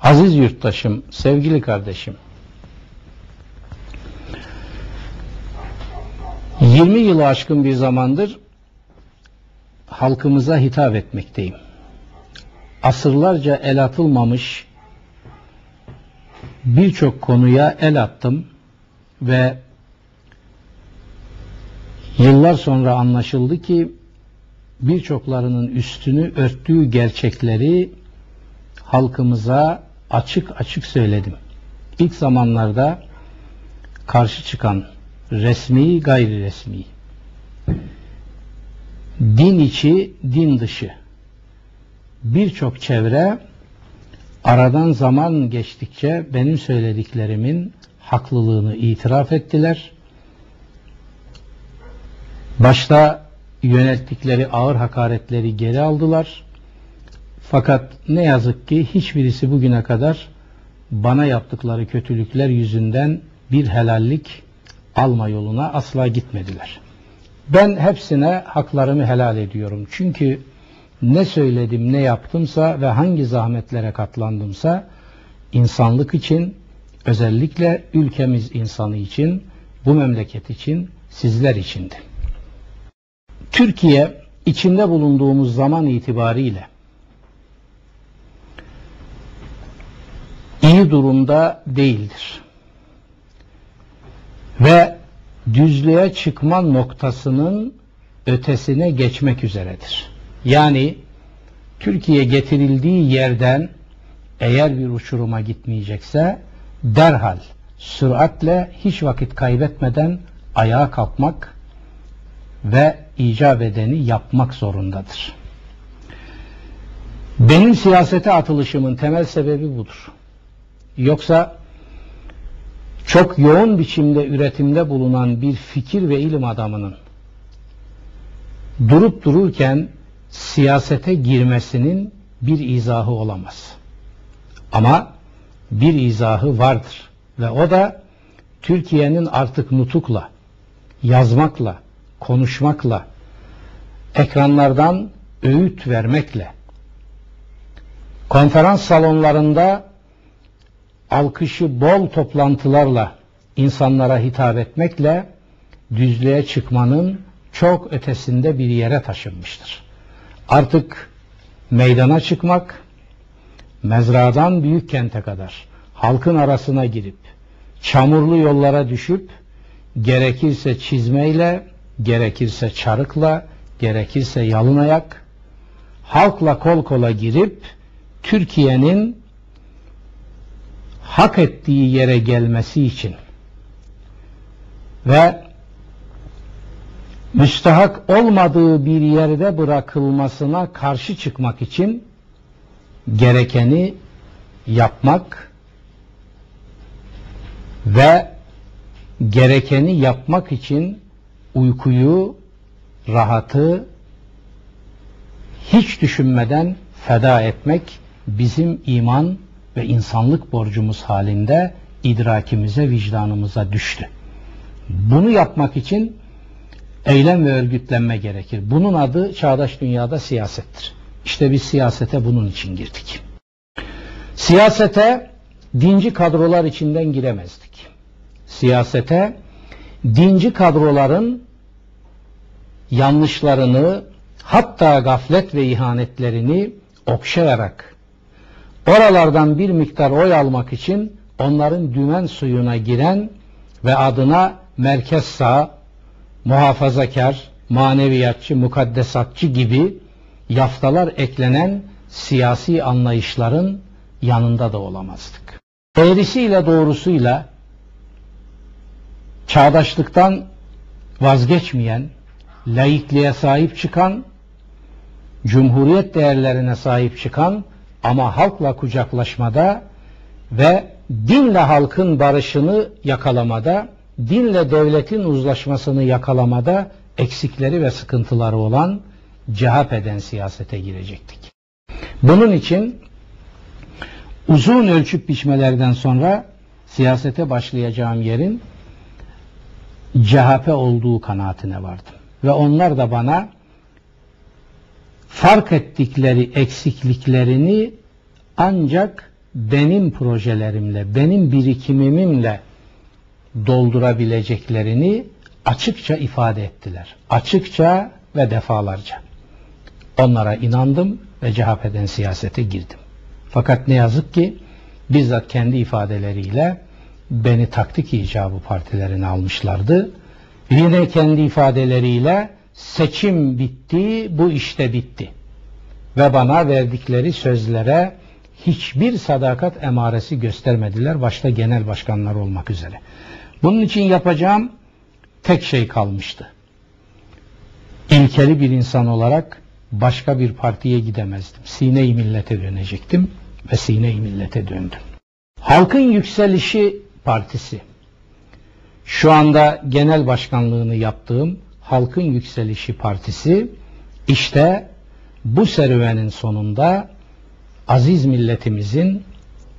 Aziz yurttaşım, sevgili kardeşim. 20 yılı aşkın bir zamandır halkımıza hitap etmekteyim. Asırlarca el atılmamış birçok konuya el attım ve yıllar sonra anlaşıldı ki birçoklarının üstünü örttüğü gerçekleri halkımıza açık açık söyledim. İlk zamanlarda karşı çıkan resmi gayri resmi din içi din dışı birçok çevre aradan zaman geçtikçe benim söylediklerimin haklılığını itiraf ettiler. Başta yönelttikleri ağır hakaretleri geri aldılar. Fakat ne yazık ki hiçbirisi bugüne kadar bana yaptıkları kötülükler yüzünden bir helallik alma yoluna asla gitmediler. Ben hepsine haklarımı helal ediyorum. Çünkü ne söyledim, ne yaptımsa ve hangi zahmetlere katlandımsa insanlık için, özellikle ülkemiz insanı için, bu memleket için, sizler içindi. Türkiye içinde bulunduğumuz zaman itibariyle iyi durumda değildir. Ve düzlüğe çıkma noktasının ötesine geçmek üzeredir. Yani Türkiye getirildiği yerden eğer bir uçuruma gitmeyecekse derhal süratle hiç vakit kaybetmeden ayağa kalkmak ve icap edeni yapmak zorundadır. Benim siyasete atılışımın temel sebebi budur. Yoksa çok yoğun biçimde üretimde bulunan bir fikir ve ilim adamının durup dururken siyasete girmesinin bir izahı olamaz. Ama bir izahı vardır ve o da Türkiye'nin artık nutukla, yazmakla, konuşmakla, ekranlardan öğüt vermekle, konferans salonlarında alkışı bol toplantılarla insanlara hitap etmekle düzlüğe çıkmanın çok ötesinde bir yere taşınmıştır. Artık meydana çıkmak, mezradan büyük kente kadar halkın arasına girip, çamurlu yollara düşüp, gerekirse çizmeyle, gerekirse çarıkla, gerekirse yalın ayak, halkla kol kola girip, Türkiye'nin hak ettiği yere gelmesi için ve müstahak olmadığı bir yerde bırakılmasına karşı çıkmak için gerekeni yapmak ve gerekeni yapmak için uykuyu, rahatı hiç düşünmeden feda etmek bizim iman ve insanlık borcumuz halinde idrakimize, vicdanımıza düştü. Bunu yapmak için eylem ve örgütlenme gerekir. Bunun adı çağdaş dünyada siyasettir. İşte biz siyasete bunun için girdik. Siyasete dinci kadrolar içinden giremezdik. Siyasete dinci kadroların yanlışlarını hatta gaflet ve ihanetlerini okşayarak oralardan bir miktar oy almak için onların dümen suyuna giren ve adına merkez sağ, muhafazakar, maneviyatçı, mukaddesatçı gibi yaftalar eklenen siyasi anlayışların yanında da olamazdık. Eğrisiyle doğrusuyla çağdaşlıktan vazgeçmeyen, laikliğe sahip çıkan, cumhuriyet değerlerine sahip çıkan ama halkla kucaklaşmada ve dinle halkın barışını yakalamada, dinle devletin uzlaşmasını yakalamada eksikleri ve sıkıntıları olan CHP'den siyasete girecektik. Bunun için uzun ölçüp biçmelerden sonra siyasete başlayacağım yerin CHP olduğu kanaatine vardım. Ve onlar da bana fark ettikleri eksikliklerini ancak benim projelerimle, benim birikimimimle doldurabileceklerini açıkça ifade ettiler. Açıkça ve defalarca. Onlara inandım ve CHP'den siyasete girdim. Fakat ne yazık ki bizzat kendi ifadeleriyle beni taktik icabı partilerine almışlardı. Yine kendi ifadeleriyle seçim bitti, bu işte bitti. Ve bana verdikleri sözlere hiçbir sadakat emaresi göstermediler, başta genel başkanlar olmak üzere. Bunun için yapacağım tek şey kalmıştı. İlkeli bir insan olarak başka bir partiye gidemezdim. Sine-i millete dönecektim ve Sine-i millete döndüm. Halkın Yükselişi Partisi şu anda genel başkanlığını yaptığım Halkın Yükselişi Partisi işte bu serüvenin sonunda aziz milletimizin,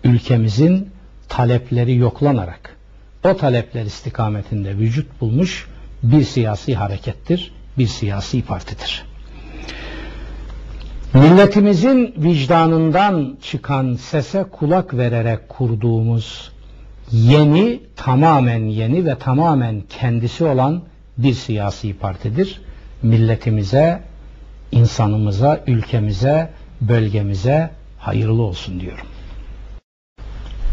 ülkemizin talepleri yoklanarak o talepler istikametinde vücut bulmuş bir siyasi harekettir, bir siyasi partidir. Milletimizin vicdanından çıkan sese kulak vererek kurduğumuz yeni, tamamen yeni ve tamamen kendisi olan bir siyasi partidir. Milletimize, insanımıza, ülkemize, bölgemize hayırlı olsun diyorum.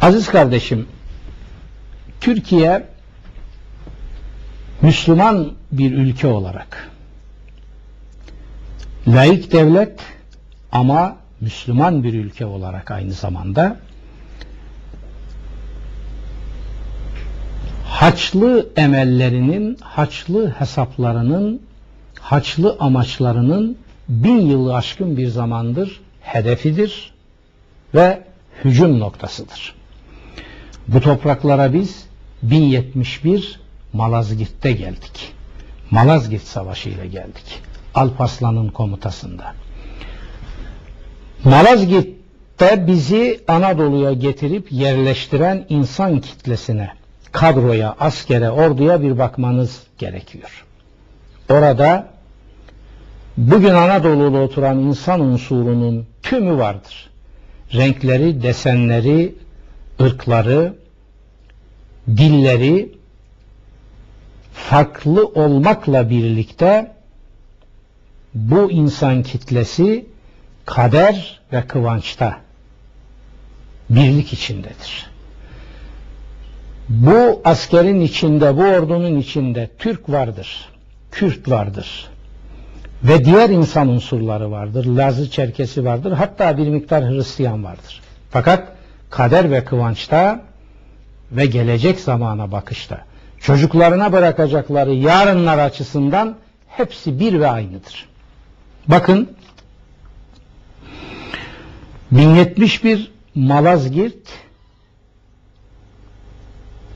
Aziz kardeşim, Türkiye Müslüman bir ülke olarak laik devlet ama Müslüman bir ülke olarak aynı zamanda haçlı emellerinin, haçlı hesaplarının, haçlı amaçlarının bin yılı aşkın bir zamandır hedefidir ve hücum noktasıdır. Bu topraklara biz 1071 Malazgirt'te geldik. Malazgirt Savaşı ile geldik. Alparslan'ın komutasında. Malazgirt'te bizi Anadolu'ya getirip yerleştiren insan kitlesine, kadroya, askere, orduya bir bakmanız gerekiyor. Orada bugün Anadolu'da oturan insan unsurunun tümü vardır. Renkleri, desenleri, ırkları, dilleri farklı olmakla birlikte bu insan kitlesi kader ve kıvançta birlik içindedir. Bu askerin içinde, bu ordunun içinde Türk vardır, Kürt vardır ve diğer insan unsurları vardır. Lazı Çerkesi vardır, hatta bir miktar Hristiyan vardır. Fakat kader ve kıvançta ve gelecek zamana bakışta çocuklarına bırakacakları yarınlar açısından hepsi bir ve aynıdır. Bakın 1071 Malazgirt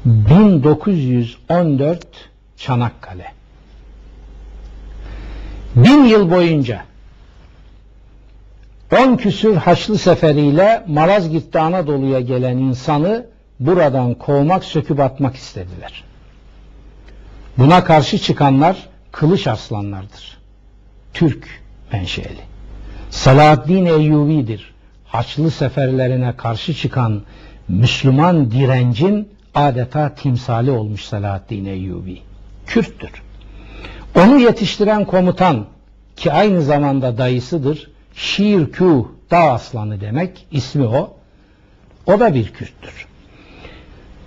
1914 Çanakkale bin yıl boyunca on küsür Haçlı seferiyle Malazgirt'te Anadolu'ya gelen insanı buradan kovmak, söküp atmak istediler. Buna karşı çıkanlar kılıç aslanlardır. Türk menşeli. Salahaddin Eyyubi'dir. Haçlı seferlerine karşı çıkan Müslüman direncin adeta timsali olmuş Salahaddin Eyyubi. Kürttür. Onu yetiştiren komutan ki aynı zamanda dayısıdır. Şiirkûh, dağ aslanı demek, ismi o. O da bir Kürttür.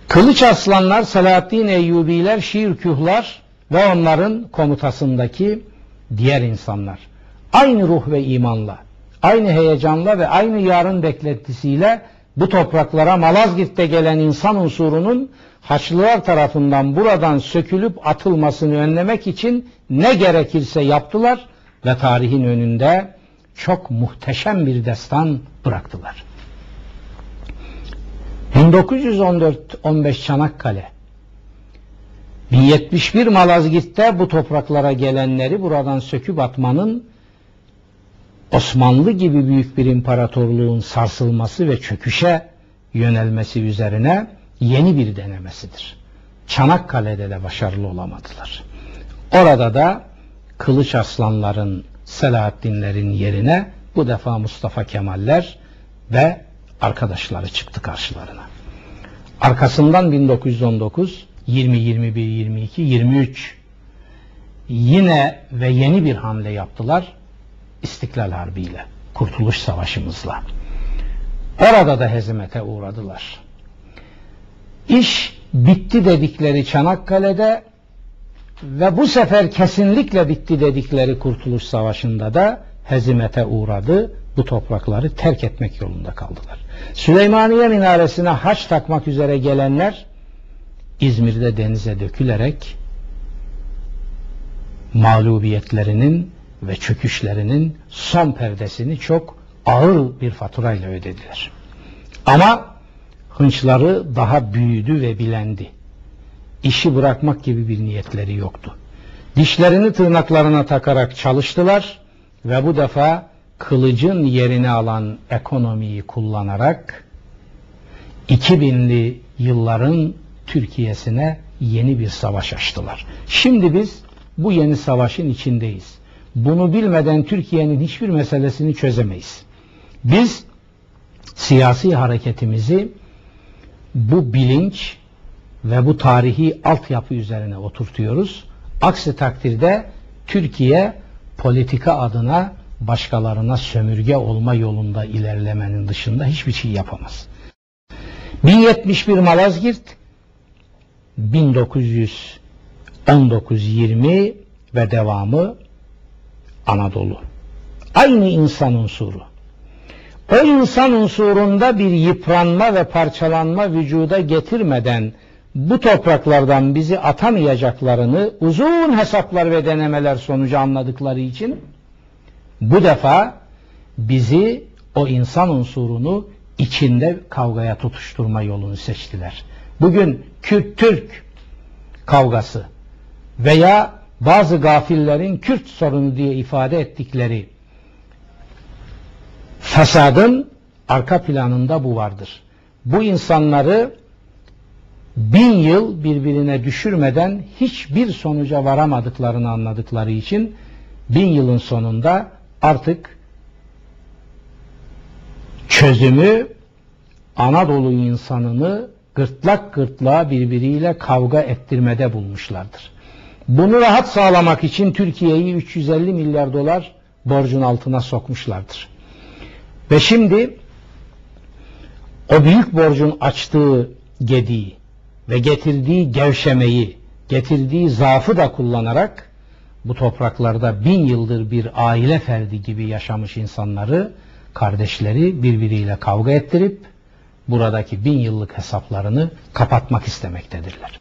Kılıç aslanlar, Selahaddin Eyyubiler, Şiirkûhlar ve onların komutasındaki diğer insanlar. Aynı ruh ve imanla, aynı heyecanla ve aynı yarın beklentisiyle bu topraklara Malazgirt'te gelen insan unsurunun Haçlılar tarafından buradan sökülüp atılmasını önlemek için ne gerekirse yaptılar ve tarihin önünde çok muhteşem bir destan bıraktılar. 1914-15 Çanakkale 1071 Malazgirt'te bu topraklara gelenleri buradan söküp atmanın Osmanlı gibi büyük bir imparatorluğun sarsılması ve çöküşe yönelmesi üzerine yeni bir denemesidir. Çanakkale'de de başarılı olamadılar. Orada da Kılıç Aslanların, Selahaddinlerin yerine bu defa Mustafa Kemaller ve arkadaşları çıktı karşılarına. Arkasından 1919, 20, 21, 22, 23 yine ve yeni bir hamle yaptılar. İstiklal Harbi ile, Kurtuluş Savaşımızla. Orada da hezimete uğradılar. İş bitti dedikleri Çanakkale'de ve bu sefer kesinlikle bitti dedikleri Kurtuluş Savaşı'nda da hezimete uğradı. Bu toprakları terk etmek yolunda kaldılar. Süleymaniye minaresine haç takmak üzere gelenler İzmir'de denize dökülerek mağlubiyetlerinin ve çöküşlerinin son perdesini çok ağır bir faturayla ödediler. Ama hınçları daha büyüdü ve bilendi. İşi bırakmak gibi bir niyetleri yoktu. Dişlerini tırnaklarına takarak çalıştılar ve bu defa kılıcın yerini alan ekonomiyi kullanarak 2000'li yılların Türkiye'sine yeni bir savaş açtılar. Şimdi biz bu yeni savaşın içindeyiz. Bunu bilmeden Türkiye'nin hiçbir meselesini çözemeyiz. Biz siyasi hareketimizi bu bilinç ve bu tarihi altyapı üzerine oturtuyoruz. Aksi takdirde Türkiye politika adına başkalarına sömürge olma yolunda ilerlemenin dışında hiçbir şey yapamaz. 1071 Malazgirt 1919-20 ve devamı Anadolu. Aynı insan unsuru. O insan unsurunda bir yıpranma ve parçalanma vücuda getirmeden bu topraklardan bizi atamayacaklarını uzun hesaplar ve denemeler sonucu anladıkları için bu defa bizi o insan unsurunu içinde kavgaya tutuşturma yolunu seçtiler. Bugün Kürt-Türk kavgası veya bazı gafillerin Kürt sorunu diye ifade ettikleri fesadın arka planında bu vardır. Bu insanları bin yıl birbirine düşürmeden hiçbir sonuca varamadıklarını anladıkları için bin yılın sonunda artık çözümü Anadolu insanını gırtlak gırtlağa birbiriyle kavga ettirmede bulmuşlardır. Bunu rahat sağlamak için Türkiye'yi 350 milyar dolar borcun altına sokmuşlardır. Ve şimdi o büyük borcun açtığı gediği ve getirdiği gevşemeyi, getirdiği zaafı da kullanarak bu topraklarda bin yıldır bir aile ferdi gibi yaşamış insanları, kardeşleri birbiriyle kavga ettirip buradaki bin yıllık hesaplarını kapatmak istemektedirler.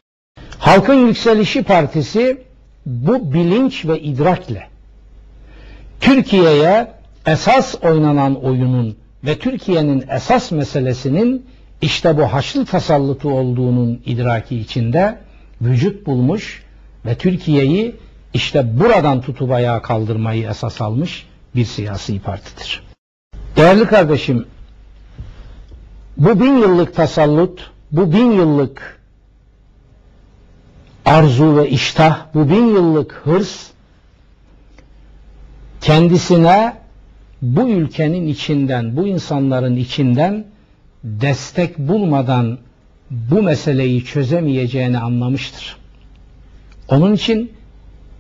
Halkın Yükselişi Partisi bu bilinç ve idrakle Türkiye'ye esas oynanan oyunun ve Türkiye'nin esas meselesinin işte bu Haçlı tasallutu olduğunun idraki içinde vücut bulmuş ve Türkiye'yi işte buradan tutup ayağa kaldırmayı esas almış bir siyasi partidir. Değerli kardeşim, bu bin yıllık tasallut, bu bin yıllık arzu ve iştah, bu bin yıllık hırs kendisine bu ülkenin içinden, bu insanların içinden destek bulmadan bu meseleyi çözemeyeceğini anlamıştır. Onun için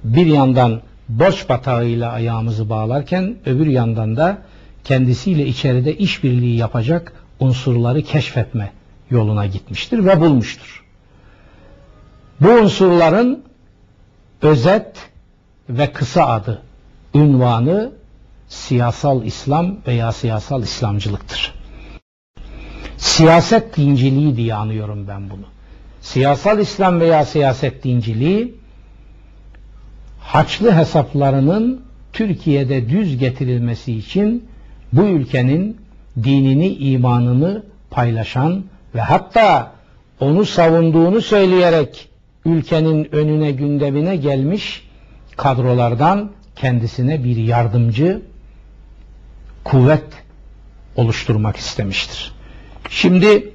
bir yandan borç batağıyla ayağımızı bağlarken öbür yandan da kendisiyle içeride işbirliği yapacak unsurları keşfetme yoluna gitmiştir ve bulmuştur. Bu unsurların özet ve kısa adı, ünvanı siyasal İslam veya siyasal İslamcılıktır. Siyaset dinciliği diye anıyorum ben bunu. Siyasal İslam veya siyaset dinciliği haçlı hesaplarının Türkiye'de düz getirilmesi için bu ülkenin dinini, imanını paylaşan ve hatta onu savunduğunu söyleyerek ülkenin önüne gündemine gelmiş kadrolardan kendisine bir yardımcı kuvvet oluşturmak istemiştir. Şimdi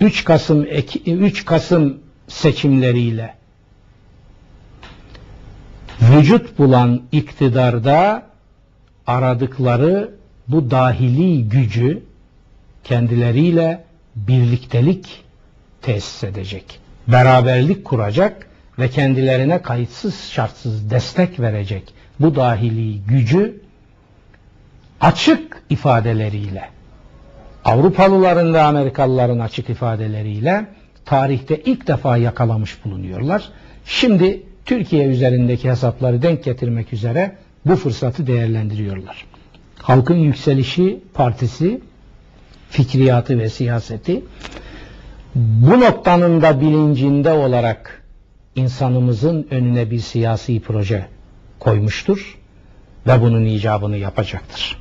3 Kasım 3 Kasım seçimleriyle vücut bulan iktidarda aradıkları bu dahili gücü kendileriyle birliktelik tesis edecek. Beraberlik kuracak ve kendilerine kayıtsız şartsız destek verecek bu dahili gücü açık ifadeleriyle Avrupalıların ve Amerikalıların açık ifadeleriyle tarihte ilk defa yakalamış bulunuyorlar. Şimdi Türkiye üzerindeki hesapları denk getirmek üzere bu fırsatı değerlendiriyorlar. Halkın Yükselişi Partisi fikriyatı ve siyaseti bu noktanın da bilincinde olarak insanımızın önüne bir siyasi proje koymuştur ve bunun icabını yapacaktır.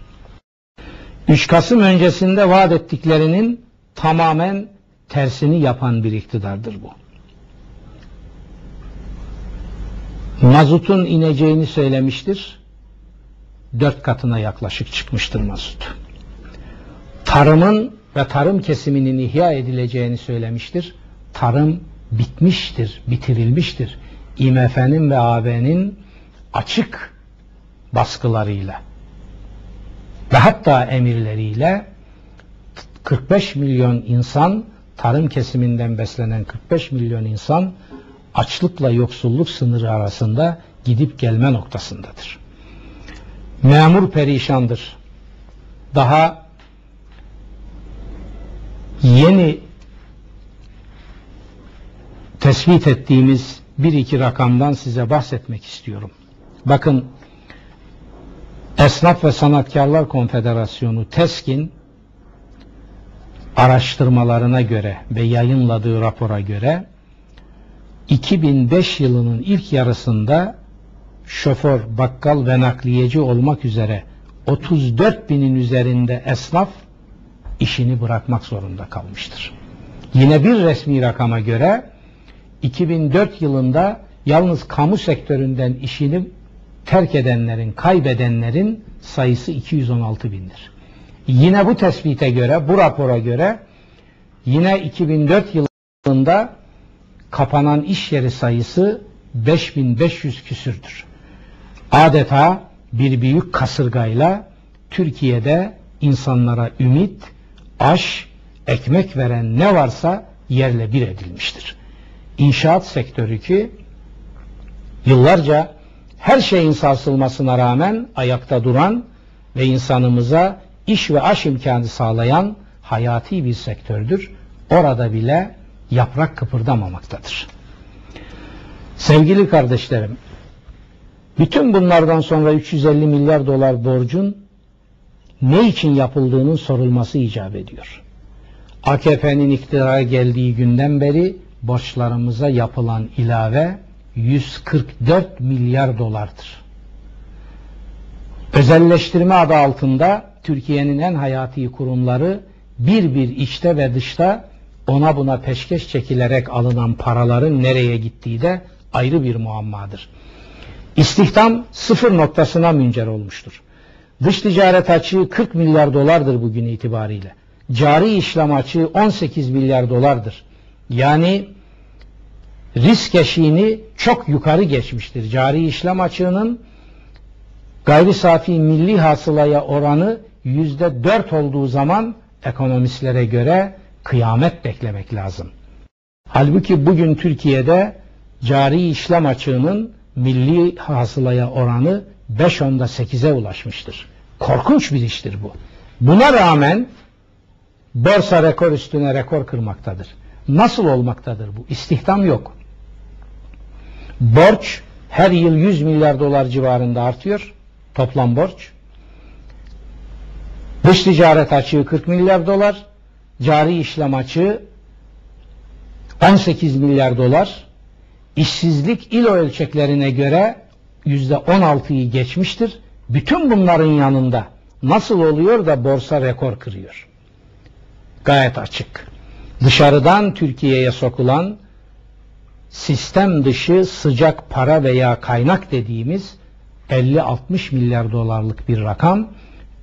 3 Kasım öncesinde vaat ettiklerinin tamamen tersini yapan bir iktidardır bu. Mazutun ineceğini söylemiştir. Dört katına yaklaşık çıkmıştır mazut. Tarımın ve tarım kesiminin ihya edileceğini söylemiştir. Tarım bitmiştir, bitirilmiştir. IMF'nin ve AB'nin açık baskılarıyla ve hatta emirleriyle 45 milyon insan tarım kesiminden beslenen 45 milyon insan açlıkla yoksulluk sınırı arasında gidip gelme noktasındadır. Memur perişandır. Daha yeni tespit ettiğimiz bir iki rakamdan size bahsetmek istiyorum. Bakın Esnaf ve Sanatkarlar Konfederasyonu TESK'in araştırmalarına göre ve yayınladığı rapora göre 2005 yılının ilk yarısında şoför, bakkal ve nakliyeci olmak üzere 34 binin üzerinde esnaf işini bırakmak zorunda kalmıştır. Yine bir resmi rakama göre 2004 yılında yalnız kamu sektöründen işini terk edenlerin, kaybedenlerin sayısı 216 bindir. Yine bu tespite göre, bu rapora göre yine 2004 yılında kapanan iş yeri sayısı 5500 küsürdür. Adeta bir büyük kasırgayla Türkiye'de insanlara ümit, aş, ekmek veren ne varsa yerle bir edilmiştir. İnşaat sektörü ki yıllarca her şeyin sarsılmasına rağmen ayakta duran ve insanımıza iş ve aş imkanı sağlayan hayati bir sektördür. Orada bile yaprak kıpırdamamaktadır. Sevgili kardeşlerim, bütün bunlardan sonra 350 milyar dolar borcun ne için yapıldığının sorulması icap ediyor. AKP'nin iktidara geldiği günden beri borçlarımıza yapılan ilave 144 milyar dolardır. Özelleştirme adı altında Türkiye'nin en hayati kurumları bir bir içte ve dışta ona buna peşkeş çekilerek alınan paraların nereye gittiği de ayrı bir muammadır. İstihdam sıfır noktasına müncer olmuştur. Dış ticaret açığı 40 milyar dolardır bugün itibariyle. Cari işlem açığı 18 milyar dolardır. Yani risk eşiğini çok yukarı geçmiştir. Cari işlem açığının gayri safi milli hasılaya oranı yüzde dört olduğu zaman ekonomistlere göre kıyamet beklemek lazım. Halbuki bugün Türkiye'de cari işlem açığının milli hasılaya oranı 5 onda 8'e ulaşmıştır. Korkunç bir iştir bu. Buna rağmen borsa rekor üstüne rekor kırmaktadır. Nasıl olmaktadır bu? İstihdam yok. Borç her yıl 100 milyar dolar civarında artıyor. Toplam borç. Dış ticaret açığı 40 milyar dolar. Cari işlem açığı 18 milyar dolar. İşsizlik ilo ölçeklerine göre yüzde 16'yı geçmiştir. Bütün bunların yanında nasıl oluyor da borsa rekor kırıyor? Gayet açık. Dışarıdan Türkiye'ye sokulan sistem dışı sıcak para veya kaynak dediğimiz 50-60 milyar dolarlık bir rakam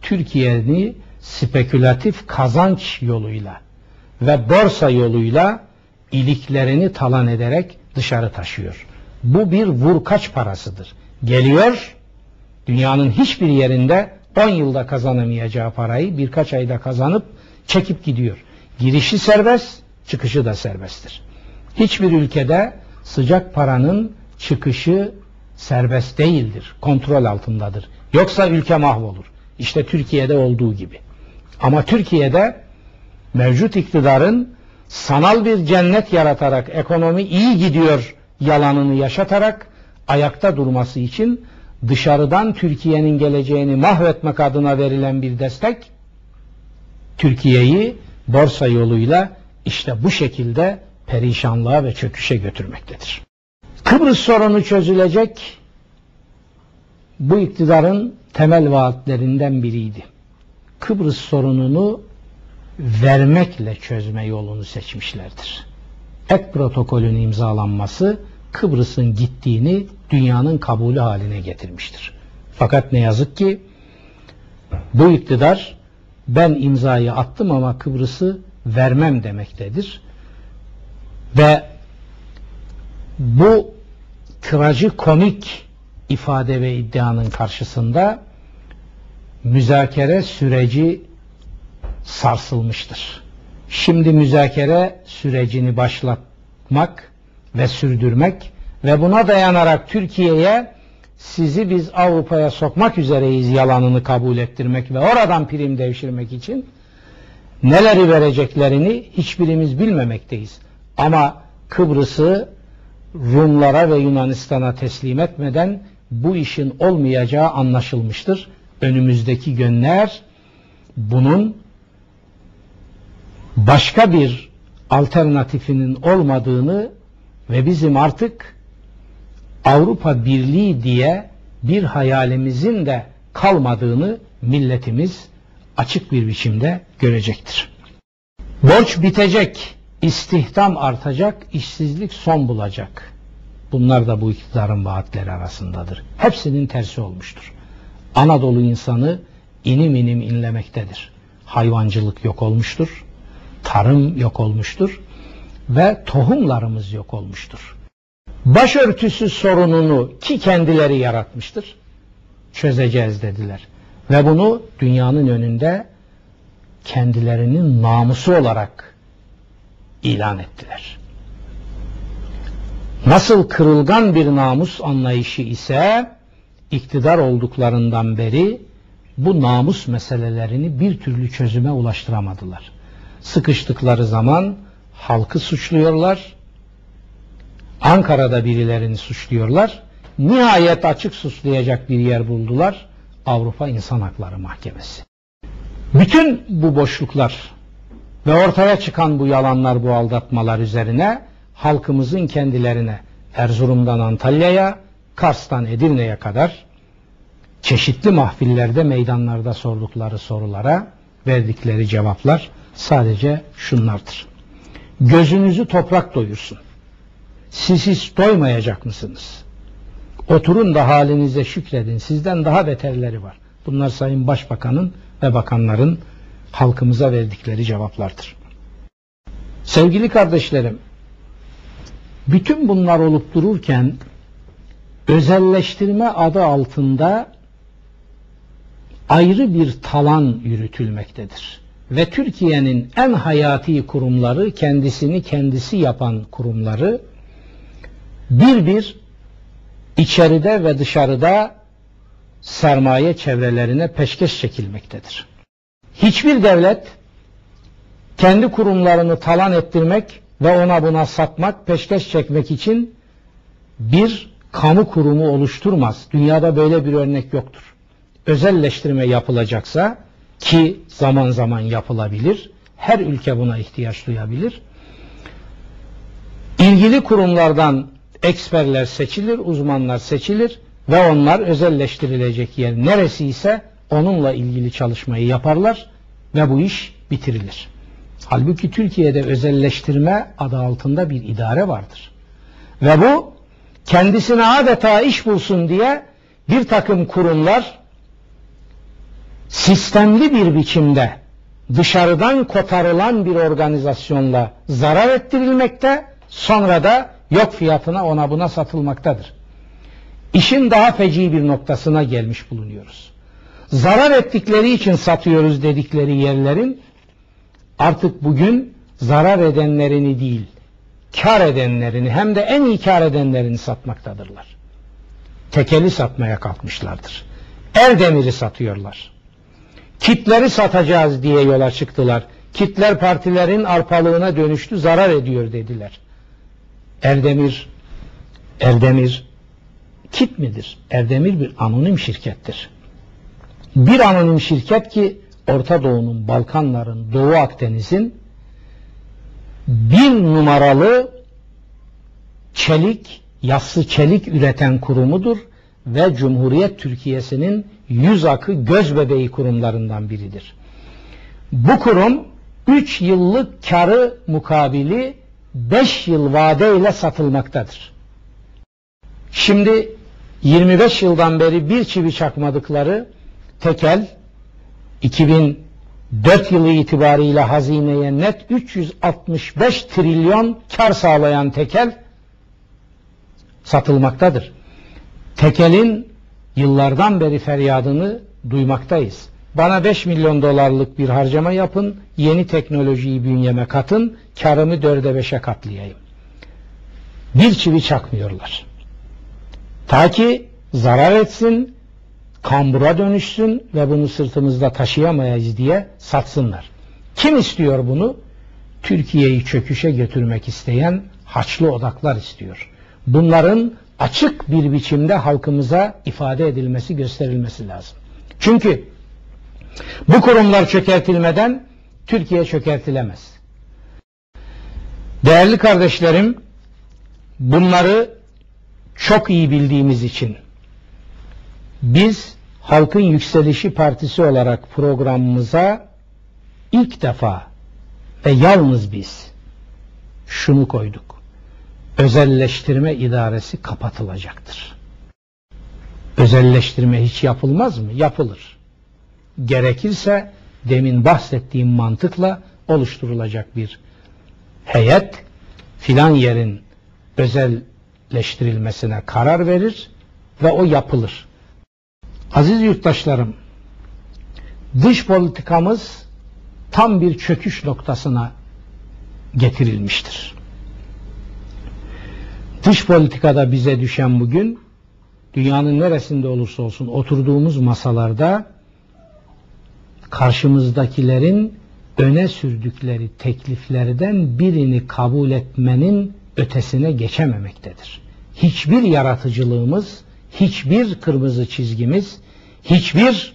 Türkiye'ni spekülatif kazanç yoluyla ve borsa yoluyla iliklerini talan ederek dışarı taşıyor. Bu bir vurkaç parasıdır. Geliyor, dünyanın hiçbir yerinde 10 yılda kazanamayacağı parayı birkaç ayda kazanıp çekip gidiyor. Girişi serbest, çıkışı da serbesttir. Hiçbir ülkede sıcak paranın çıkışı serbest değildir, kontrol altındadır. Yoksa ülke mahvolur. İşte Türkiye'de olduğu gibi. Ama Türkiye'de mevcut iktidarın sanal bir cennet yaratarak ekonomi iyi gidiyor yalanını yaşatarak ayakta durması için dışarıdan Türkiye'nin geleceğini mahvetmek adına verilen bir destek Türkiye'yi borsa yoluyla işte bu şekilde perişanlığa ve çöküşe götürmektedir. Kıbrıs sorunu çözülecek bu iktidarın temel vaatlerinden biriydi. Kıbrıs sorununu vermekle çözme yolunu seçmişlerdir. Et protokolünün imzalanması Kıbrıs'ın gittiğini dünyanın kabulü haline getirmiştir. Fakat ne yazık ki bu iktidar ben imzayı attım ama Kıbrıs'ı vermem demektedir. Ve bu kıracı komik ifade ve iddianın karşısında müzakere süreci sarsılmıştır. Şimdi müzakere sürecini başlatmak ve sürdürmek ve buna dayanarak Türkiye'ye sizi biz Avrupa'ya sokmak üzereyiz yalanını kabul ettirmek ve oradan prim devşirmek için neleri vereceklerini hiçbirimiz bilmemekteyiz. Ama Kıbrıs'ı Rumlara ve Yunanistan'a teslim etmeden bu işin olmayacağı anlaşılmıştır. Önümüzdeki günler bunun başka bir alternatifinin olmadığını ve bizim artık Avrupa Birliği diye bir hayalimizin de kalmadığını milletimiz açık bir biçimde görecektir. Borç bitecek, istihdam artacak, işsizlik son bulacak. Bunlar da bu iktidarın vaatleri arasındadır. Hepsinin tersi olmuştur. Anadolu insanı inim inim inlemektedir. Hayvancılık yok olmuştur. Tarım yok olmuştur. Ve tohumlarımız yok olmuştur. Başörtüsü sorununu ki kendileri yaratmıştır. Çözeceğiz dediler. Ve bunu dünyanın önünde kendilerinin namusu olarak ilan ettiler. Nasıl kırılgan bir namus anlayışı ise iktidar olduklarından beri bu namus meselelerini bir türlü çözüme ulaştıramadılar. Sıkıştıkları zaman halkı suçluyorlar. Ankara'da birilerini suçluyorlar. Nihayet açık suçlayacak bir yer buldular. Avrupa İnsan Hakları Mahkemesi. Bütün bu boşluklar ve ortaya çıkan bu yalanlar, bu aldatmalar üzerine halkımızın kendilerine Erzurum'dan Antalya'ya, Kars'tan Edirne'ye kadar çeşitli mahfillerde, meydanlarda sordukları sorulara verdikleri cevaplar sadece şunlardır. Gözünüzü toprak doyursun. Siz hiç doymayacak mısınız? Oturun da halinize şükredin. Sizden daha beterleri var. Bunlar Sayın Başbakan'ın ve bakanların halkımıza verdikleri cevaplardır. Sevgili kardeşlerim, bütün bunlar olup dururken özelleştirme adı altında ayrı bir talan yürütülmektedir. Ve Türkiye'nin en hayati kurumları, kendisini kendisi yapan kurumları bir bir içeride ve dışarıda sermaye çevrelerine peşkeş çekilmektedir. Hiçbir devlet kendi kurumlarını talan ettirmek ve ona buna satmak, peşkeş çekmek için bir kamu kurumu oluşturmaz. Dünyada böyle bir örnek yoktur. Özelleştirme yapılacaksa ki zaman zaman yapılabilir, her ülke buna ihtiyaç duyabilir. İlgili kurumlardan eksperler seçilir, uzmanlar seçilir ve onlar özelleştirilecek yer neresi ise onunla ilgili çalışmayı yaparlar ve bu iş bitirilir. Halbuki Türkiye'de özelleştirme adı altında bir idare vardır. Ve bu kendisine adeta iş bulsun diye bir takım kurumlar sistemli bir biçimde dışarıdan kotarılan bir organizasyonla zarar ettirilmekte sonra da yok fiyatına ona buna satılmaktadır. İşin daha feci bir noktasına gelmiş bulunuyoruz. Zarar ettikleri için satıyoruz dedikleri yerlerin artık bugün zarar edenlerini değil, kar edenlerini hem de en iyi kar edenlerini satmaktadırlar. Tekeli satmaya kalkmışlardır. Erdemir'i satıyorlar. Kitleri satacağız diye yola çıktılar. Kitler partilerin arpalığına dönüştü, zarar ediyor dediler. Erdemir, Erdemir kit midir? Erdemir bir anonim şirkettir. Bir anonim şirket ki Orta Doğu'nun, Balkanların, Doğu Akdeniz'in bir numaralı çelik, yassı çelik üreten kurumudur ve Cumhuriyet Türkiye'sinin yüz akı göz bebeği kurumlarından biridir. Bu kurum 3 yıllık karı mukabili 5 yıl vadeyle satılmaktadır. Şimdi 25 yıldan beri bir çivi çakmadıkları tekel 2004 yılı itibariyle hazineye net 365 trilyon kar sağlayan tekel satılmaktadır. Tekelin yıllardan beri feryadını duymaktayız. Bana 5 milyon dolarlık bir harcama yapın, yeni teknolojiyi bünyeme katın, karımı dörde beşe katlayayım. Bir çivi çakmıyorlar. Ta ki zarar etsin, kambura dönüşsün ve bunu sırtımızda taşıyamayız diye satsınlar. Kim istiyor bunu? Türkiye'yi çöküşe götürmek isteyen haçlı odaklar istiyor. Bunların açık bir biçimde halkımıza ifade edilmesi, gösterilmesi lazım. Çünkü bu kurumlar çökertilmeden Türkiye çökertilemez. Değerli kardeşlerim, bunları çok iyi bildiğimiz için biz Halkın Yükselişi Partisi olarak programımıza ilk defa ve yalnız biz şunu koyduk. Özelleştirme idaresi kapatılacaktır. Özelleştirme hiç yapılmaz mı? Yapılır. Gerekirse demin bahsettiğim mantıkla oluşturulacak bir heyet filan yerin özelleştirilmesine karar verir ve o yapılır. Aziz yurttaşlarım, dış politikamız tam bir çöküş noktasına getirilmiştir. Dış politikada bize düşen bugün dünyanın neresinde olursa olsun oturduğumuz masalarda karşımızdakilerin öne sürdükleri tekliflerden birini kabul etmenin ötesine geçememektedir. Hiçbir yaratıcılığımız hiçbir kırmızı çizgimiz, hiçbir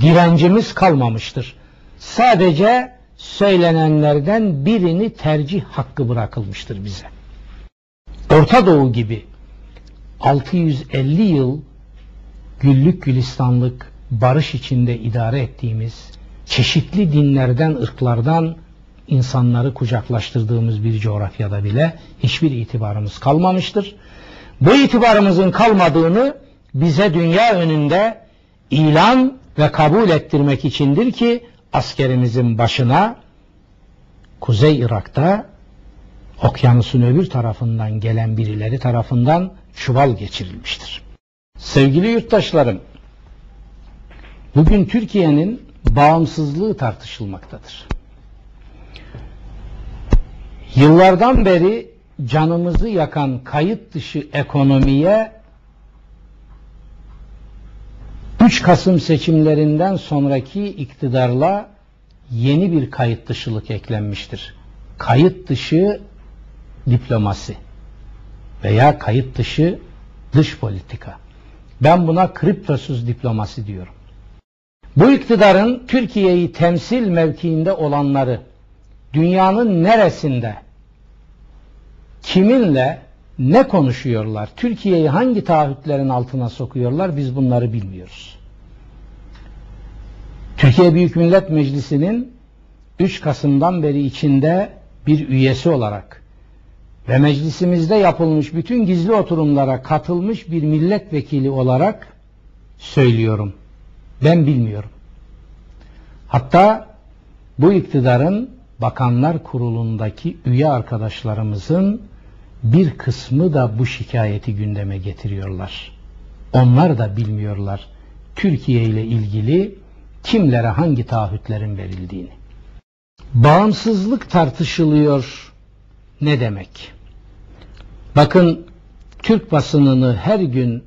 direncimiz kalmamıştır. Sadece söylenenlerden birini tercih hakkı bırakılmıştır bize. Orta Doğu gibi 650 yıl güllük gülistanlık barış içinde idare ettiğimiz çeşitli dinlerden, ırklardan insanları kucaklaştırdığımız bir coğrafyada bile hiçbir itibarımız kalmamıştır. Bu itibarımızın kalmadığını bize dünya önünde ilan ve kabul ettirmek içindir ki askerimizin başına Kuzey Irak'ta okyanusun öbür tarafından gelen birileri tarafından çuval geçirilmiştir. Sevgili yurttaşlarım, bugün Türkiye'nin bağımsızlığı tartışılmaktadır. Yıllardan beri canımızı yakan kayıt dışı ekonomiye 3 Kasım seçimlerinden sonraki iktidarla yeni bir kayıt dışılık eklenmiştir. Kayıt dışı diplomasi veya kayıt dışı dış politika. Ben buna kriptosuz diplomasi diyorum. Bu iktidarın Türkiye'yi temsil mevkiinde olanları dünyanın neresinde kiminle ne konuşuyorlar, Türkiye'yi hangi taahhütlerin altına sokuyorlar biz bunları bilmiyoruz. Türkiye Büyük Millet Meclisi'nin 3 Kasım'dan beri içinde bir üyesi olarak ve meclisimizde yapılmış bütün gizli oturumlara katılmış bir milletvekili olarak söylüyorum. Ben bilmiyorum. Hatta bu iktidarın Bakanlar Kurulu'ndaki üye arkadaşlarımızın bir kısmı da bu şikayeti gündeme getiriyorlar. Onlar da bilmiyorlar Türkiye ile ilgili kimlere hangi taahhütlerin verildiğini. Bağımsızlık tartışılıyor ne demek? Bakın Türk basınını her gün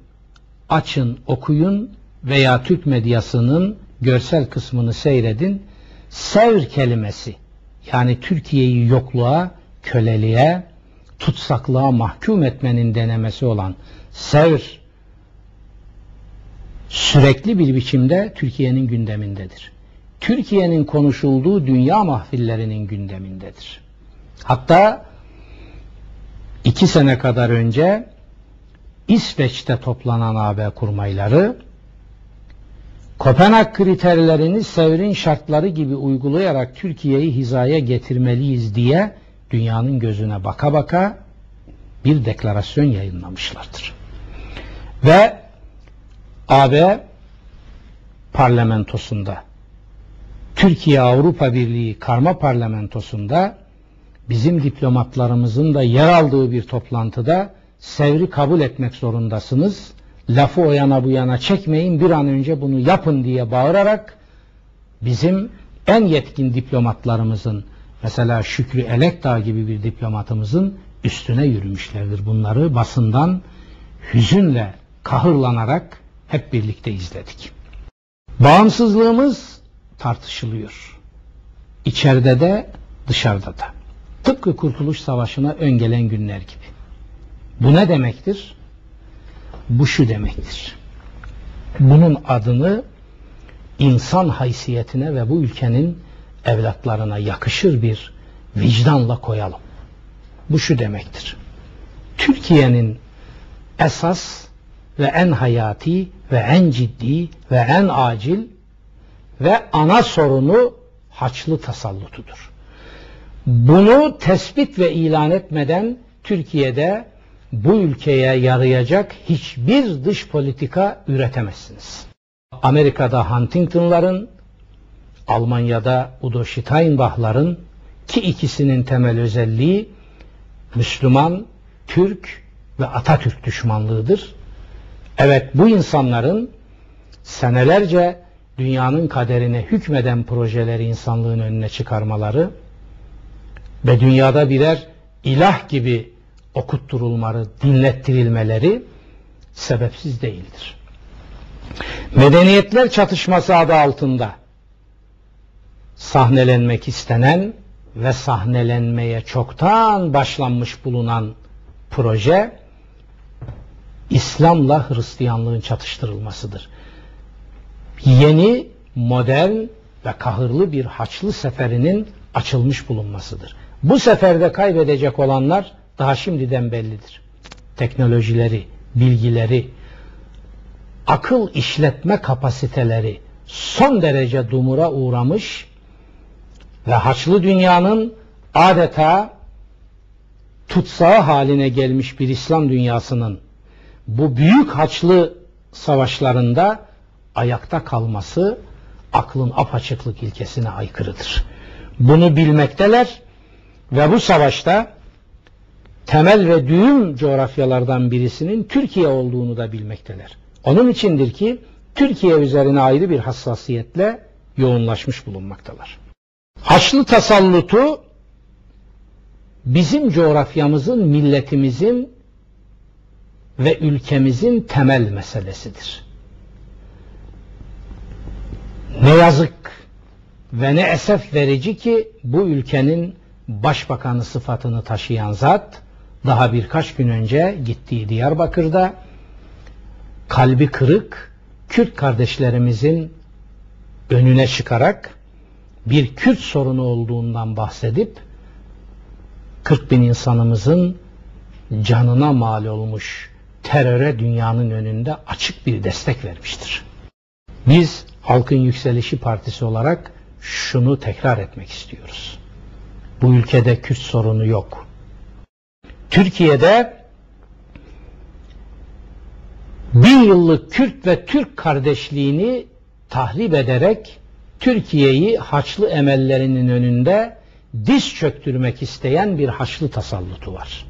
açın, okuyun veya Türk medyasının görsel kısmını seyredin. Sevr kelimesi yani Türkiye'yi yokluğa, köleliğe, tutsaklığa mahkum etmenin denemesi olan sevr sürekli bir biçimde Türkiye'nin gündemindedir. Türkiye'nin konuşulduğu dünya mahfillerinin gündemindedir. Hatta iki sene kadar önce İsveç'te toplanan AB kurmayları Kopenhag kriterlerini Sevr'in şartları gibi uygulayarak Türkiye'yi hizaya getirmeliyiz diye dünyanın gözüne baka baka bir deklarasyon yayınlamışlardır. Ve AB parlamentosunda Türkiye Avrupa Birliği karma parlamentosunda bizim diplomatlarımızın da yer aldığı bir toplantıda sevri kabul etmek zorundasınız. Lafı o yana bu yana çekmeyin bir an önce bunu yapın diye bağırarak bizim en yetkin diplomatlarımızın mesela Şükrü Elekdağ gibi bir diplomatımızın üstüne yürümüşlerdir. Bunları basından hüzünle kahırlanarak hep birlikte izledik. Bağımsızlığımız tartışılıyor. İçeride de dışarıda da. Tıpkı Kurtuluş Savaşı'na öngelen günler gibi. Bu ne demektir? Bu şu demektir. Bunun adını insan haysiyetine ve bu ülkenin evlatlarına yakışır bir vicdanla koyalım. Bu şu demektir. Türkiye'nin esas ve en hayati ve en ciddi ve en acil ve ana sorunu Haçlı tasallutudur. Bunu tespit ve ilan etmeden Türkiye'de bu ülkeye yarayacak hiçbir dış politika üretemezsiniz. Amerika'da Huntington'ların, Almanya'da Udo Steinbach'ların ki ikisinin temel özelliği Müslüman, Türk ve Atatürk düşmanlığıdır. Evet bu insanların senelerce dünyanın kaderine hükmeden projeleri insanlığın önüne çıkarmaları ve dünyada birer ilah gibi okutturulmaları, dinlettirilmeleri sebepsiz değildir. Medeniyetler çatışması adı altında sahnelenmek istenen ve sahnelenmeye çoktan başlanmış bulunan proje İslam'la Hristiyanlığın çatıştırılmasıdır. Yeni, modern ve kahırlı bir Haçlı seferinin açılmış bulunmasıdır. Bu seferde kaybedecek olanlar daha şimdiden bellidir. Teknolojileri, bilgileri, akıl işletme kapasiteleri son derece dumura uğramış ve Haçlı dünyanın adeta tutsağı haline gelmiş bir İslam dünyasının bu büyük Haçlı savaşlarında ayakta kalması aklın apaçıklık ilkesine aykırıdır. Bunu bilmekteler ve bu savaşta temel ve düğüm coğrafyalardan birisinin Türkiye olduğunu da bilmekteler. Onun içindir ki Türkiye üzerine ayrı bir hassasiyetle yoğunlaşmış bulunmaktalar. Haçlı tasallutu bizim coğrafyamızın, milletimizin ve ülkemizin temel meselesidir. Ne yazık ve ne esef verici ki bu ülkenin başbakanı sıfatını taşıyan zat daha birkaç gün önce gittiği Diyarbakır'da kalbi kırık Kürt kardeşlerimizin önüne çıkarak bir Kürt sorunu olduğundan bahsedip 40 bin insanımızın canına mal olmuş teröre dünyanın önünde açık bir destek vermiştir. Biz Halkın Yükselişi Partisi olarak şunu tekrar etmek istiyoruz. Bu ülkede Kürt sorunu yok. Türkiye'de bin yıllık Kürt ve Türk kardeşliğini tahrip ederek Türkiye'yi Haçlı emellerinin önünde diz çöktürmek isteyen bir Haçlı tasallutu var.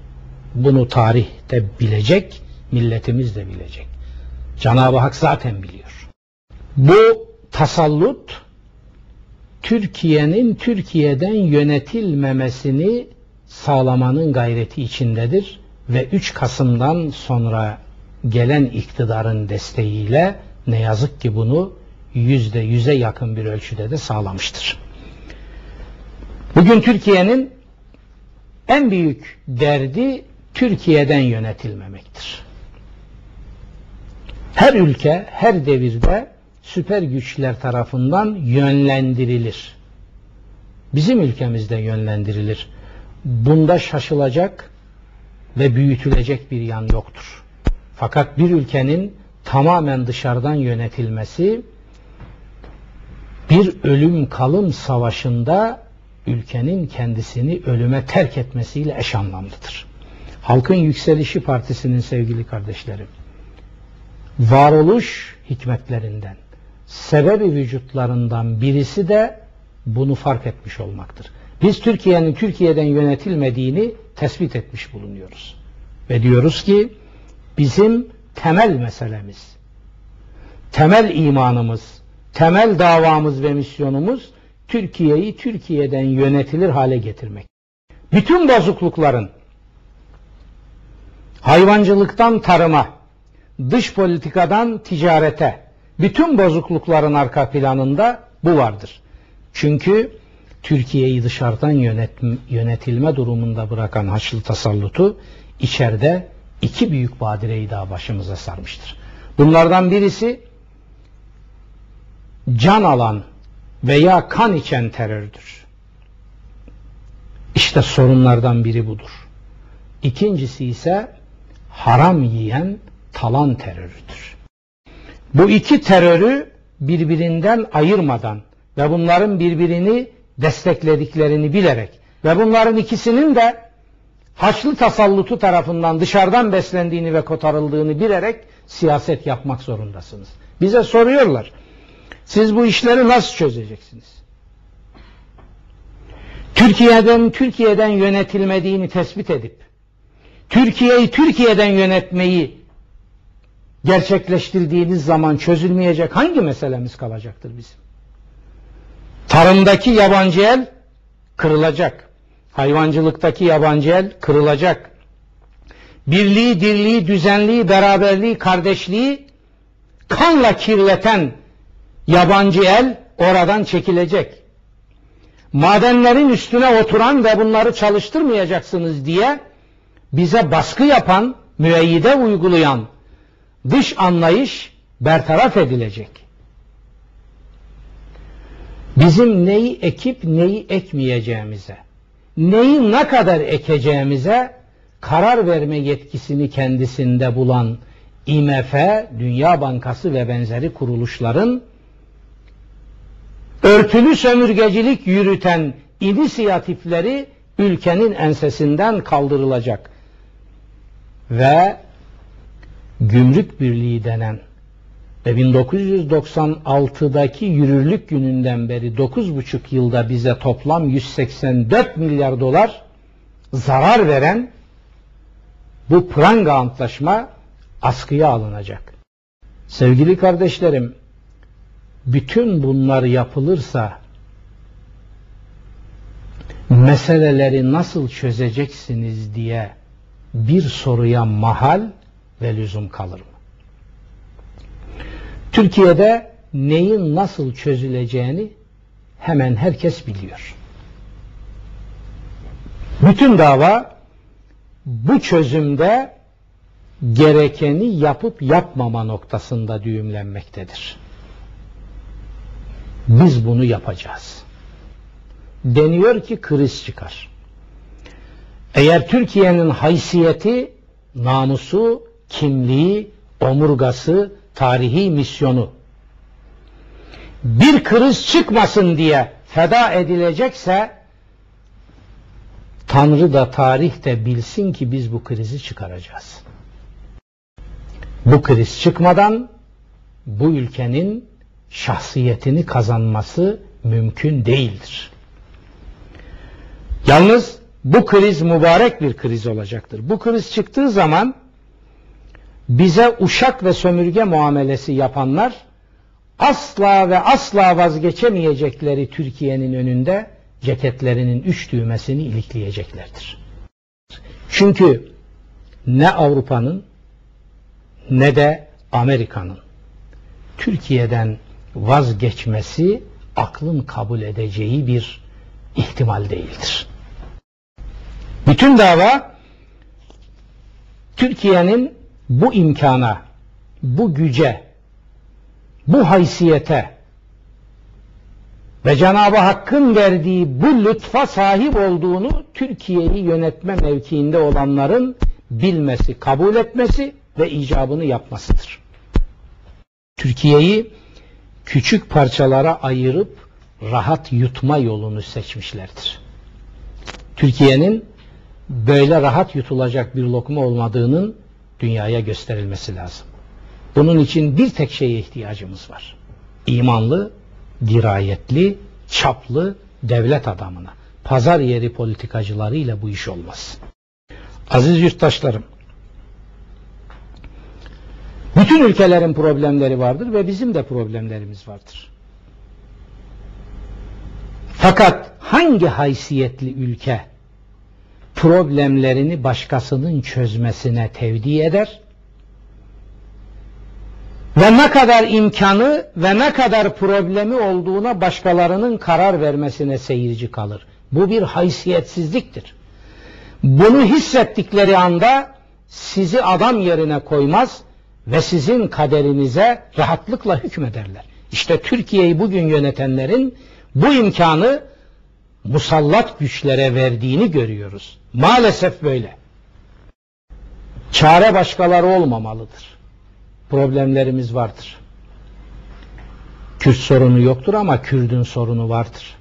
Bunu tarihte bilecek, milletimiz de bilecek. Cenab-ı Hak zaten biliyor. Bu tasallut Türkiye'nin Türkiye'den yönetilmemesini sağlamanın gayreti içindedir ve 3 Kasım'dan sonra gelen iktidarın desteğiyle ne yazık ki bunu yüzde yüze yakın bir ölçüde de sağlamıştır. Bugün Türkiye'nin en büyük derdi Türkiye'den yönetilmemektir. Her ülke her devirde süper güçler tarafından yönlendirilir. Bizim ülkemizde yönlendirilir. Bunda şaşılacak ve büyütülecek bir yan yoktur. Fakat bir ülkenin tamamen dışarıdan yönetilmesi bir ölüm kalım savaşında ülkenin kendisini ölüme terk etmesiyle eş anlamlıdır. Halkın Yükselişi Partisi'nin sevgili kardeşlerim, varoluş hikmetlerinden, sebebi vücutlarından birisi de bunu fark etmiş olmaktır. Biz Türkiye'nin Türkiye'den yönetilmediğini tespit etmiş bulunuyoruz. Ve diyoruz ki bizim temel meselemiz, temel imanımız, temel davamız ve misyonumuz Türkiye'yi Türkiye'den yönetilir hale getirmek. Bütün bozuklukların hayvancılıktan tarıma, dış politikadan ticarete, bütün bozuklukların arka planında bu vardır. Çünkü Türkiye'yi dışarıdan yönetilme durumunda bırakan Haçlı tasallutu içeride iki büyük badireyi daha başımıza sarmıştır. Bunlardan birisi can alan veya kan içen terördür. İşte sorunlardan biri budur. İkincisi ise haram yiyen talan terörüdür. Bu iki terörü birbirinden ayırmadan ve bunların birbirini desteklediklerini bilerek ve bunların ikisinin de Haçlı tasallutu tarafından dışarıdan beslendiğini ve kotarıldığını bilerek siyaset yapmak zorundasınız. Bize soruyorlar. Siz bu işleri nasıl çözeceksiniz? Türkiye'den Türkiye'den yönetilmediğini tespit edip Türkiye'yi Türkiye'den yönetmeyi gerçekleştirdiğiniz zaman çözülmeyecek hangi meselemiz kalacaktır bizim? Tarımdaki yabancı el kırılacak. Hayvancılıktaki yabancı el kırılacak. Birliği, dirliği, düzenliği, beraberliği, kardeşliği kanla kirleten yabancı el oradan çekilecek. Madenlerin üstüne oturan ve bunları çalıştırmayacaksınız diye bize baskı yapan, müeyyide uygulayan dış anlayış bertaraf edilecek. Bizim neyi ekip neyi ekmeyeceğimize, neyi ne kadar ekeceğimize karar verme yetkisini kendisinde bulan IMF, Dünya Bankası ve benzeri kuruluşların örtülü sömürgecilik yürüten inisiyatifleri ülkenin ensesinden kaldırılacak. Ve gümrük birliği denen ve 1996'daki yürürlük gününden beri 9,5 yılda bize toplam 184 milyar dolar zarar veren bu pranga antlaşma askıya alınacak. Sevgili kardeşlerim, bütün bunlar yapılırsa meseleleri nasıl çözeceksiniz diye bir soruya mahal ve lüzum kalır mı? Türkiye'de neyin nasıl çözüleceğini hemen herkes biliyor. Bütün dava bu çözümde gerekeni yapıp yapmama noktasında düğümlenmektedir. Biz bunu yapacağız. Deniyor ki kriz çıkar. Eğer Türkiye'nin haysiyeti, namusu, kimliği, omurgası, tarihi misyonu bir kriz çıkmasın diye feda edilecekse Tanrı da tarih de bilsin ki biz bu krizi çıkaracağız. Bu kriz çıkmadan bu ülkenin şahsiyetini kazanması mümkün değildir. Yalnız bu kriz mübarek bir kriz olacaktır. Bu kriz çıktığı zaman bize uşak ve sömürge muamelesi yapanlar asla ve asla vazgeçemeyecekleri Türkiye'nin önünde ceketlerinin üç düğmesini ilikleyeceklerdir. Çünkü ne Avrupa'nın ne de Amerika'nın Türkiye'den vazgeçmesi aklın kabul edeceği bir ihtimal değildir. Bütün dava Türkiye'nin bu imkana, bu güce, bu haysiyete ve Cenab-ı Hakk'ın verdiği bu lütfa sahip olduğunu Türkiye'yi yönetme mevkiinde olanların bilmesi, kabul etmesi ve icabını yapmasıdır. Türkiye'yi küçük parçalara ayırıp rahat yutma yolunu seçmişlerdir. Türkiye'nin böyle rahat yutulacak bir lokma olmadığının dünyaya gösterilmesi lazım. Bunun için bir tek şeye ihtiyacımız var. İmanlı, dirayetli, çaplı devlet adamına. Pazar yeri politikacılarıyla bu iş olmaz. Aziz yurttaşlarım, bütün ülkelerin problemleri vardır ve bizim de problemlerimiz vardır. Fakat hangi haysiyetli ülke problemlerini başkasının çözmesine tevdi eder ve ne kadar imkanı ve ne kadar problemi olduğuna başkalarının karar vermesine seyirci kalır. Bu bir haysiyetsizliktir. Bunu hissettikleri anda sizi adam yerine koymaz ve sizin kaderinize rahatlıkla hükmederler. İşte Türkiye'yi bugün yönetenlerin bu imkanı musallat güçlere verdiğini görüyoruz. Maalesef böyle. Çare başkaları olmamalıdır. Problemlerimiz vardır. Kürt sorunu yoktur ama Kürdün sorunu vardır.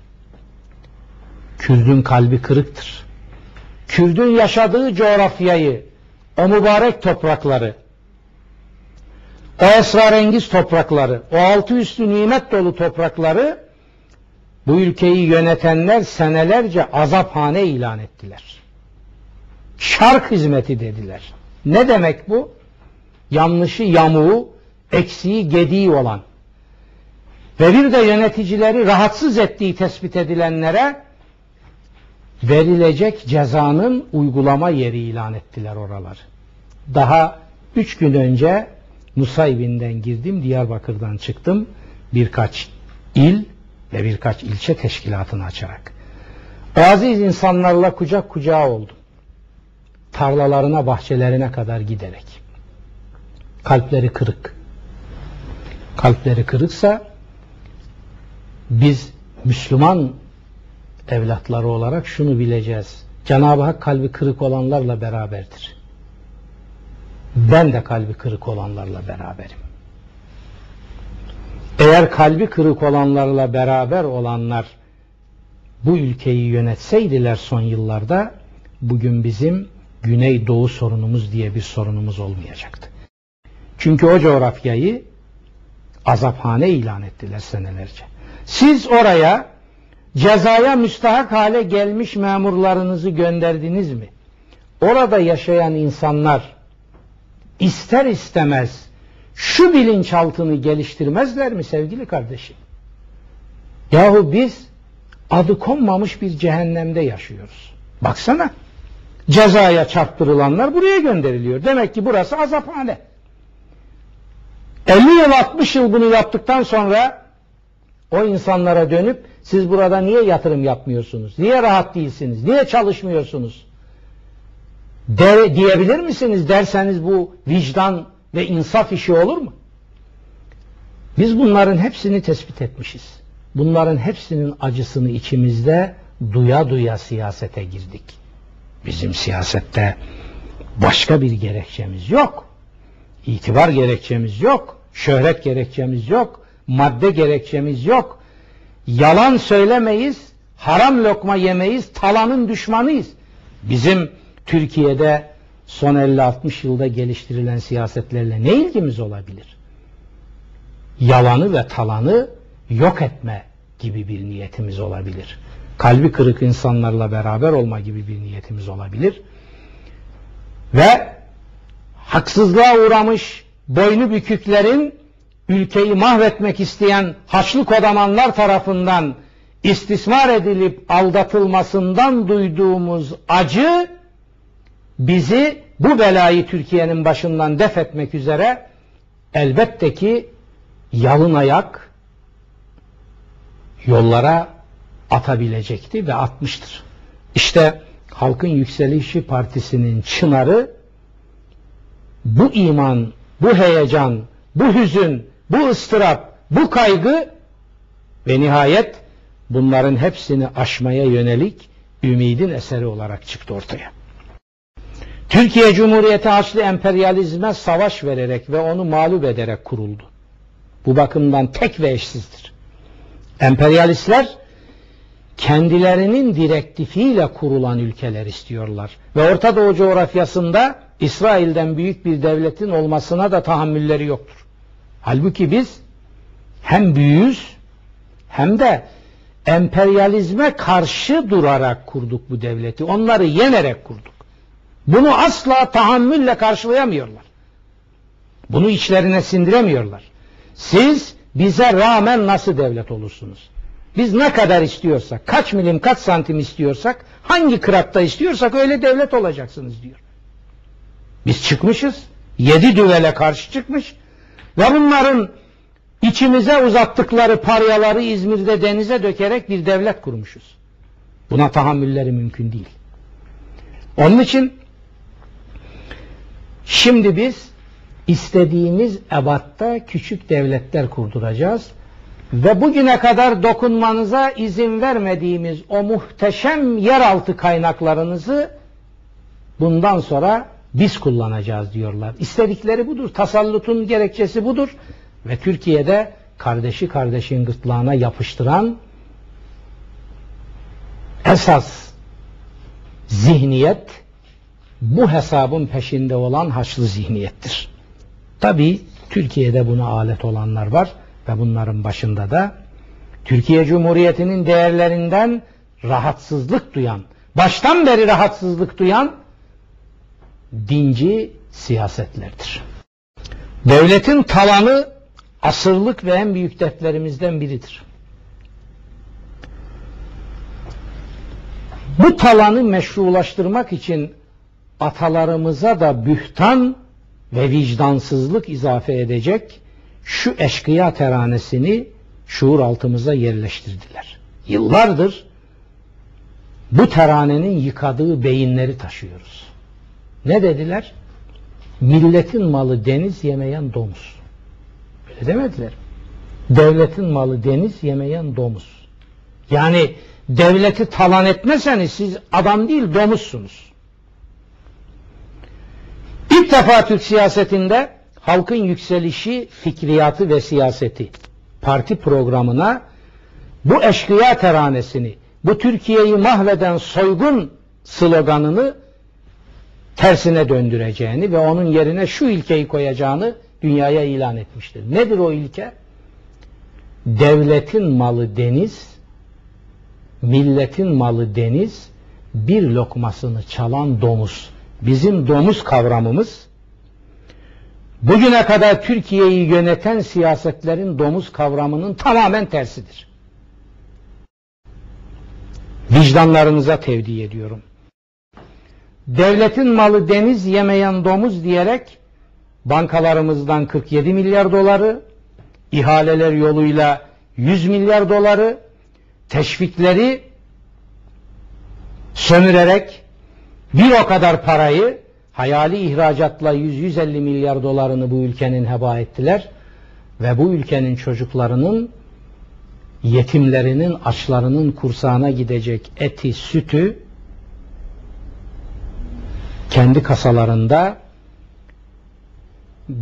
Kürdün kalbi kırıktır. Kürdün yaşadığı coğrafyayı, o mübarek toprakları, o esrarengiz toprakları, o altı üstü nimet dolu toprakları bu ülkeyi yönetenler senelerce azaphane ilan ettiler. Şark hizmeti dediler. Ne demek bu? Yanlışı yamuğu, eksiği gediği olan ve bir de yöneticileri rahatsız ettiği tespit edilenlere verilecek cezanın uygulama yeri ilan ettiler oralar. Daha üç gün önce Nusaybin'den girdim, Diyarbakır'dan çıktım. Birkaç il ve birkaç ilçe teşkilatını açarak. Aziz insanlarla kucak kucağa oldum. Tarlalarına, bahçelerine kadar giderek. Kalpleri kırık. Kalpleri kırıksa biz Müslüman evlatları olarak şunu bileceğiz. Cenab-ı Hak kalbi kırık olanlarla beraberdir. Ben de kalbi kırık olanlarla beraberim. Eğer kalbi kırık olanlarla beraber olanlar bu ülkeyi yönetseydiler son yıllarda bugün bizim Güneydoğu sorunumuz diye bir sorunumuz olmayacaktı. Çünkü o coğrafyayı azaphane ilan ettiler senelerce. Siz oraya cezaya müstahak hale gelmiş memurlarınızı gönderdiniz mi? Orada yaşayan insanlar ister istemez şu bilinçaltını geliştirmezler mi sevgili kardeşim? Yahu biz adı konmamış bir cehennemde yaşıyoruz. Baksana. Cezaya çarptırılanlar buraya gönderiliyor. Demek ki burası azaphane. 50 yıl 60 yıl bunu yaptıktan sonra o insanlara dönüp siz burada niye yatırım yapmıyorsunuz? Niye rahat değilsiniz? Niye çalışmıyorsunuz? De, diyebilir misiniz derseniz bu vicdan ve insaf işi olur mu? Biz bunların hepsini tespit etmişiz. Bunların hepsinin acısını içimizde duya duya siyasete girdik. Bizim siyasette başka bir gerekçemiz yok. İtibar gerekçemiz yok. Şöhret gerekçemiz yok. Madde gerekçemiz yok. Yalan söylemeyiz. Haram lokma yemeyiz. Talanın düşmanıyız. Bizim Türkiye'de son 50-60 yılda geliştirilen siyasetlerle ne ilgimiz olabilir? Yalanı ve talanı yok etme gibi bir niyetimiz olabilir. Kalbi kırık insanlarla beraber olma gibi bir niyetimiz olabilir. Ve haksızlığa uğramış boynu büküklerin ülkeyi mahvetmek isteyen haçlı kodamanlar tarafından istismar edilip aldatılmasından duyduğumuz acı bizi bu belayı Türkiye'nin başından def etmek üzere elbette ki yalın ayak yollara atabilecekti ve atmıştır. İşte Halkın Yükselişi Partisi'nin çınarı bu iman, bu heyecan, bu hüzün, bu ıstırap, bu kaygı ve nihayet bunların hepsini aşmaya yönelik ümidin eseri olarak çıktı ortaya. Türkiye Cumhuriyeti Haçlı emperyalizme savaş vererek ve onu mağlup ederek kuruldu. Bu bakımdan tek ve eşsizdir. Emperyalistler kendilerinin direktifiyle kurulan ülkeler istiyorlar. Ve Orta Doğu coğrafyasında İsrail'den büyük bir devletin olmasına da tahammülleri yoktur. Halbuki biz hem büyüğüz hem de emperyalizme karşı durarak kurduk bu devleti. Onları yenerek kurduk. Bunu asla tahammülle karşılayamıyorlar. Bunu içlerine sindiremiyorlar. Siz bize rağmen nasıl devlet olursunuz? Biz ne kadar istiyorsak, kaç milim, kaç santim istiyorsak, hangi kırakta istiyorsak öyle devlet olacaksınız diyor. Biz çıkmışız, yedi düvele karşı çıkmış ve bunların içimize uzattıkları paryaları İzmir'de denize dökerek bir devlet kurmuşuz. Buna tahammülleri mümkün değil. Onun için şimdi biz istediğimiz ebatta küçük devletler kurduracağız ve bugüne kadar dokunmanıza izin vermediğimiz o muhteşem yeraltı kaynaklarınızı bundan sonra biz kullanacağız diyorlar. İstedikleri budur. Tasallutun gerekçesi budur. Ve Türkiye'de kardeşi kardeşin gırtlağına yapıştıran esas zihniyet bu hesabın peşinde olan haçlı zihniyettir. Tabi Türkiye'de buna alet olanlar var ve bunların başında da Türkiye Cumhuriyeti'nin değerlerinden rahatsızlık duyan, baştan beri rahatsızlık duyan dinci siyasetlerdir. Devletin talanı asırlık ve en büyük dertlerimizden biridir. Bu talanı meşrulaştırmak için atalarımıza da bühtan ve vicdansızlık izafe edecek şu eşkıya teranesini şuur altımıza yerleştirdiler. Yıllardır bu teranenin yıkadığı beyinleri taşıyoruz. Ne dediler? Milletin malı deniz yemeyen domuz. Öyle demediler. Devletin malı deniz yemeyen domuz. Yani devleti talan etmeseniz siz adam değil domuzsunuz. İlk defa Türk siyasetinde halkın yükselişi, fikriyatı ve siyaseti parti programına bu eşkıya teranesini, bu Türkiye'yi mahveden soygun sloganını tersine döndüreceğini ve onun yerine şu ilkeyi koyacağını dünyaya ilan etmiştir. Nedir o ilke? Devletin malı deniz, milletin malı deniz, bir lokmasını çalan domuz. Bizim domuz kavramımız bugüne kadar Türkiye'yi yöneten siyasetlerin domuz kavramının tamamen tersidir. Vicdanlarınıza tevdi ediyorum. Devletin malı deniz yemeyen domuz diyerek bankalarımızdan 47 milyar doları, ihaleler yoluyla 100 milyar doları, teşvikleri sömürerek bir o kadar parayı hayali ihracatla 100-150 milyar dolarını bu ülkenin heba ettiler ve bu ülkenin çocuklarının yetimlerinin açlarının kursağına gidecek eti, sütü kendi kasalarında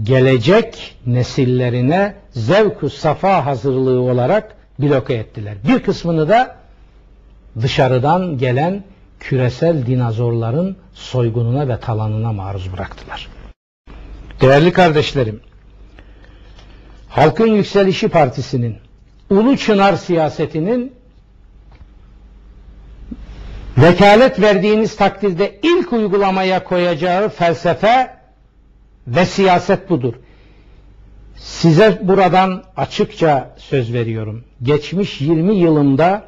gelecek nesillerine zevk safa hazırlığı olarak bloke ettiler. Bir kısmını da dışarıdan gelen küresel dinozorların soygununa ve talanına maruz bıraktılar. Değerli kardeşlerim, Halkın Yükselişi Partisi'nin Ulu Çınar siyasetinin vekalet verdiğiniz takdirde ilk uygulamaya koyacağı felsefe ve siyaset budur. Size buradan açıkça söz veriyorum. Geçmiş 20 yılımda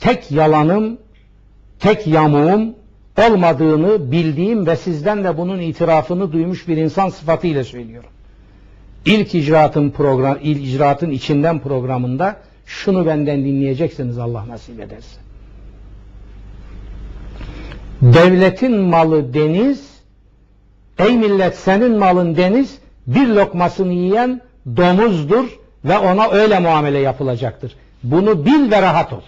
tek yalanım, tek yamuğum olmadığını bildiğim ve sizden de bunun itirafını duymuş bir insan sıfatıyla söylüyorum. İlk icraatın program, ilk icraatın içinden programında şunu benden dinleyeceksiniz Allah nasip ederse. Devletin malı deniz, ey millet senin malın deniz, bir lokmasını yiyen domuzdur ve ona öyle muamele yapılacaktır. Bunu bil ve rahat ol.